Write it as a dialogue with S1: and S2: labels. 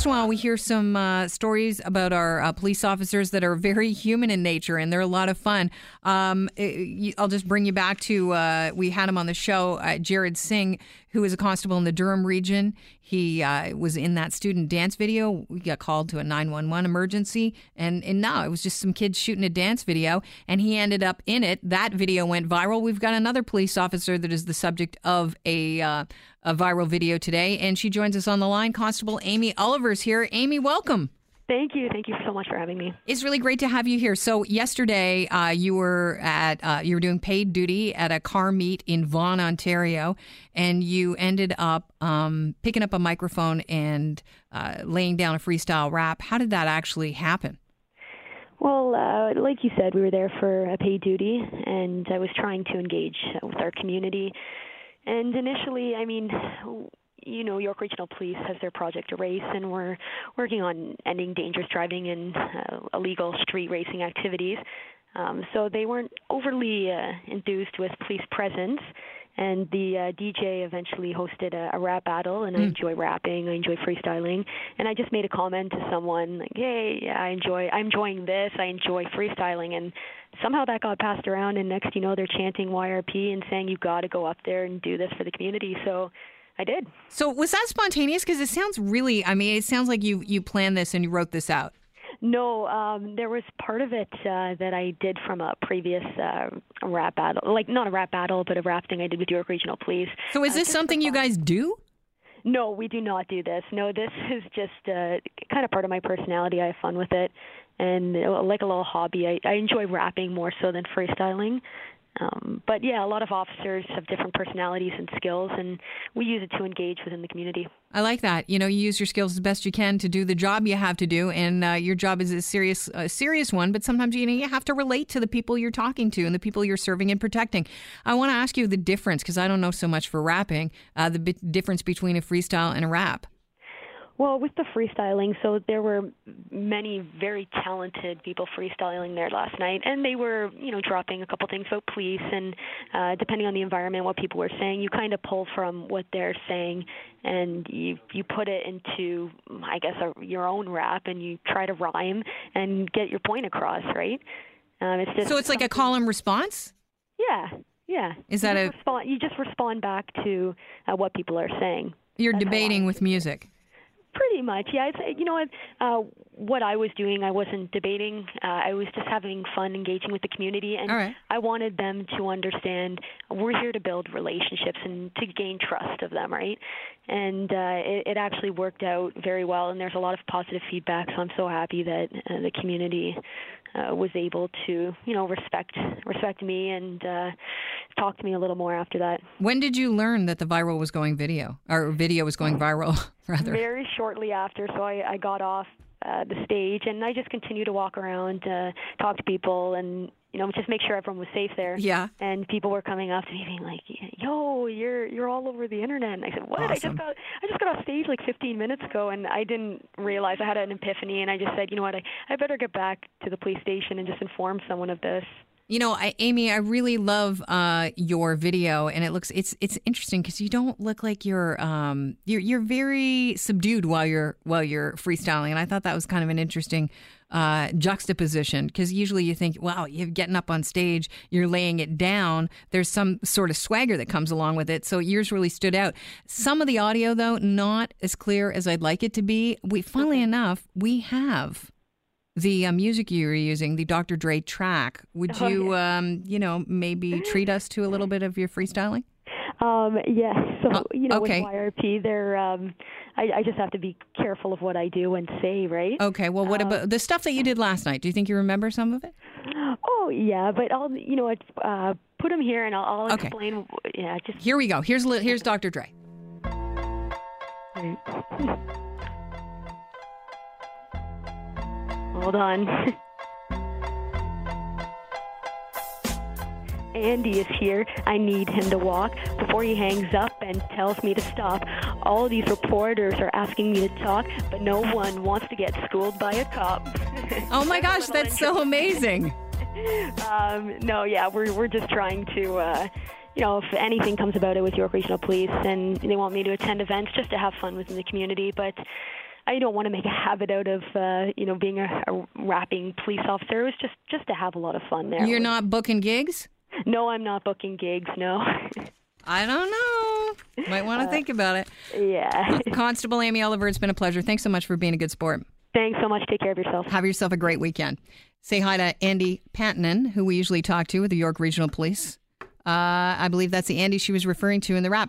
S1: once in a while, we hear some uh, stories about our uh, police officers that are very human in nature, and they're a lot of fun. Um, it, I'll just bring you back to uh, we had him on the show, uh, Jared Singh, who is a constable in the Durham region. He uh, was in that student dance video. We got called to a 911 emergency, and, and no, it was just some kids shooting a dance video, and he ended up in it. That video went viral. We've got another police officer that is the subject of a, uh, a viral video today, and she joins us on the line. Constable Amy Oliver's here. Amy, welcome.
S2: Thank you. Thank you so much for having me.
S1: It's really great to have you here. So yesterday, uh, you were at uh, you were doing paid duty at a car meet in Vaughan, Ontario, and you ended up um, picking up a microphone and uh, laying down a freestyle rap. How did that actually happen?
S2: Well, uh, like you said, we were there for a paid duty, and I was trying to engage with our community. And initially, I mean, you know, York Regional Police has their Project Erase, and we're working on ending dangerous driving and uh, illegal street racing activities. Um, so they weren't overly uh, enthused with police presence. And the uh, DJ eventually hosted a, a rap battle, and mm. I enjoy rapping. I enjoy freestyling, and I just made a comment to someone like, "Hey, yeah, I enjoy. I'm enjoying this. I enjoy freestyling." And somehow that got passed around, and next, you know, they're chanting YRP and saying, "You've got to go up there and do this for the community." So I did.
S1: So was that spontaneous? Because it sounds really. I mean, it sounds like you you planned this and you wrote this out.
S2: No, um, there was part of it uh, that I did from a previous uh, rap battle, like not a rap battle, but a rap thing I did with York Regional Police.
S1: So is uh, this something you guys do?
S2: No, we do not do this. No, this is just uh, kind of part of my personality. I have fun with it, and uh, like a little hobby. I, I enjoy rapping more so than freestyling. Um, but yeah, a lot of officers have different personalities and skills, and we use it to engage within the community.
S1: I like that. You know, you use your skills as best you can to do the job you have to do, and uh, your job is a serious, a serious one. But sometimes you know you have to relate to the people you're talking to and the people you're serving and protecting. I want to ask you the difference because I don't know so much for rapping. Uh, the b- difference between a freestyle and a rap.
S2: Well, with the freestyling, so there were many very talented people freestyling there last night, and they were, you know, dropping a couple things about police, and uh, depending on the environment, what people were saying, you kind of pull from what they're saying, and you you put it into, I guess, a, your own rap, and you try to rhyme and get your point across, right?
S1: Um, it's just so it's like a call and response.
S2: Yeah, yeah.
S1: Is that
S2: you
S1: a
S2: respond, you just respond back to uh, what people are saying?
S1: You're That's debating with music.
S2: Pretty much, yeah. It's, you know, uh, what I was doing, I wasn't debating. Uh, I was just having fun, engaging with the community, and
S1: right.
S2: I wanted them to understand we're here to build relationships and to gain trust of them, right? And uh, it, it actually worked out very well, and there's a lot of positive feedback. So I'm so happy that uh, the community uh, was able to, you know, respect respect me and uh, talk to me a little more after that.
S1: When did you learn that the viral was going video or video was going viral? Rather,
S2: very shortly after. So I, I got off uh, the stage and I just continued to walk around, uh, talk to people, and you know, just make sure everyone was safe there.
S1: Yeah.
S2: And people were coming up to me being like, "Yo, you're you're all over the internet." And I said, "What?
S1: Awesome.
S2: I just got I just got off stage like 15 minutes ago, and I didn't realize I had an epiphany, and I just said, you know what, I I better get back to the police station and just inform someone of this."
S1: You know, I, Amy, I really love uh, your video, and it looks it's it's interesting because you don't look like you're um you're you're very subdued while you're while you're freestyling, and I thought that was kind of an interesting uh, juxtaposition because usually you think, wow, you're getting up on stage, you're laying it down. There's some sort of swagger that comes along with it. So yours really stood out. Some of the audio, though, not as clear as I'd like it to be. We, funnily enough, we have the uh, music you were using, the Dr. Dre track. Would
S2: oh,
S1: you,
S2: yeah.
S1: um, you know, maybe treat us to a little bit of your freestyling?
S2: Um, yes. So
S1: Uh,
S2: you know,
S1: okay.
S2: with YRP, they're um, I, I just have to be careful of what I do and say, right?
S1: Okay. Well, what
S2: Um,
S1: about the stuff that you did last night? Do you think you remember some of it?
S2: Oh yeah, but I'll you know uh, put them here and I'll, I'll
S1: Okay.
S2: explain. Yeah, just
S1: Here we go. Here's here's Dr. Dre.
S2: hold on. Andy is here. I need him to walk before he hangs up and tells me to stop. All these reporters are asking me to talk, but no one wants to get schooled by a cop.
S1: Oh my gosh, that's so amazing.
S2: um, no, yeah, we're we're just trying to, uh, you know, if anything comes about it with York Regional Police, and they want me to attend events just to have fun within the community. But I don't want to make a habit out of uh, you know being a, a rapping police officer. It was just just to have a lot of fun there.
S1: You're not booking gigs?
S2: No, I'm not booking gigs. No.
S1: I don't know. Might want to uh, think about it.
S2: Yeah.
S1: Constable Amy Oliver, it's been a pleasure. Thanks so much for being a good sport.
S2: Thanks so much. Take care of yourself.
S1: Have yourself a great weekend. Say hi to Andy Pattenden, who we usually talk to with the York Regional Police. Uh, I believe that's the Andy she was referring to in the rap.